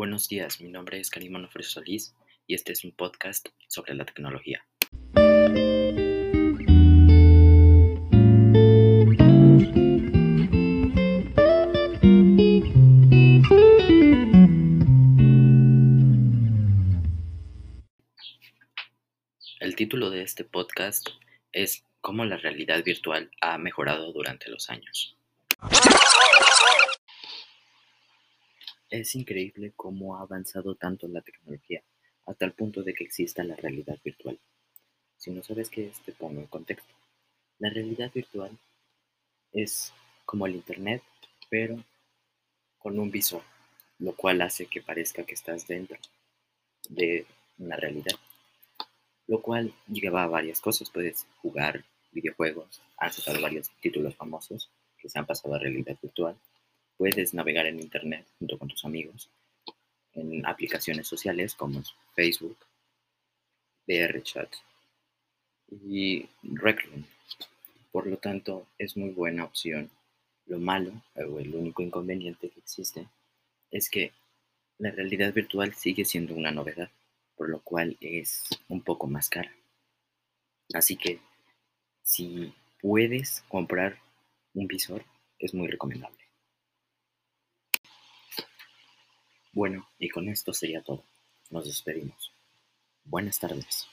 Buenos días, mi nombre es Karim Onofre Solís y este es un podcast sobre la tecnología. El título de este podcast es Cómo la realidad virtual ha mejorado durante los años. Es increíble cómo ha avanzado tanto la tecnología, a tal punto de que exista la realidad virtual. Si no sabes qué es, te pongo en contexto. La realidad virtual es como el Internet, pero con un visor, lo cual hace que parezca que estás dentro de una realidad. Lo cual lleva a varias cosas. Puedes jugar videojuegos, han sacado varios títulos famosos que se han pasado a realidad virtual Puedes navegar en Internet junto con tus amigos en aplicaciones sociales como Facebook, VRChat y Rec Por lo tanto, es muy buena opción. Lo malo, o el único inconveniente que existe, es que la realidad virtual sigue siendo una novedad, por lo cual es un poco más cara. Así que, si puedes comprar un visor, es muy recomendable. Bueno, y con esto sería todo. Nos despedimos. Buenas tardes.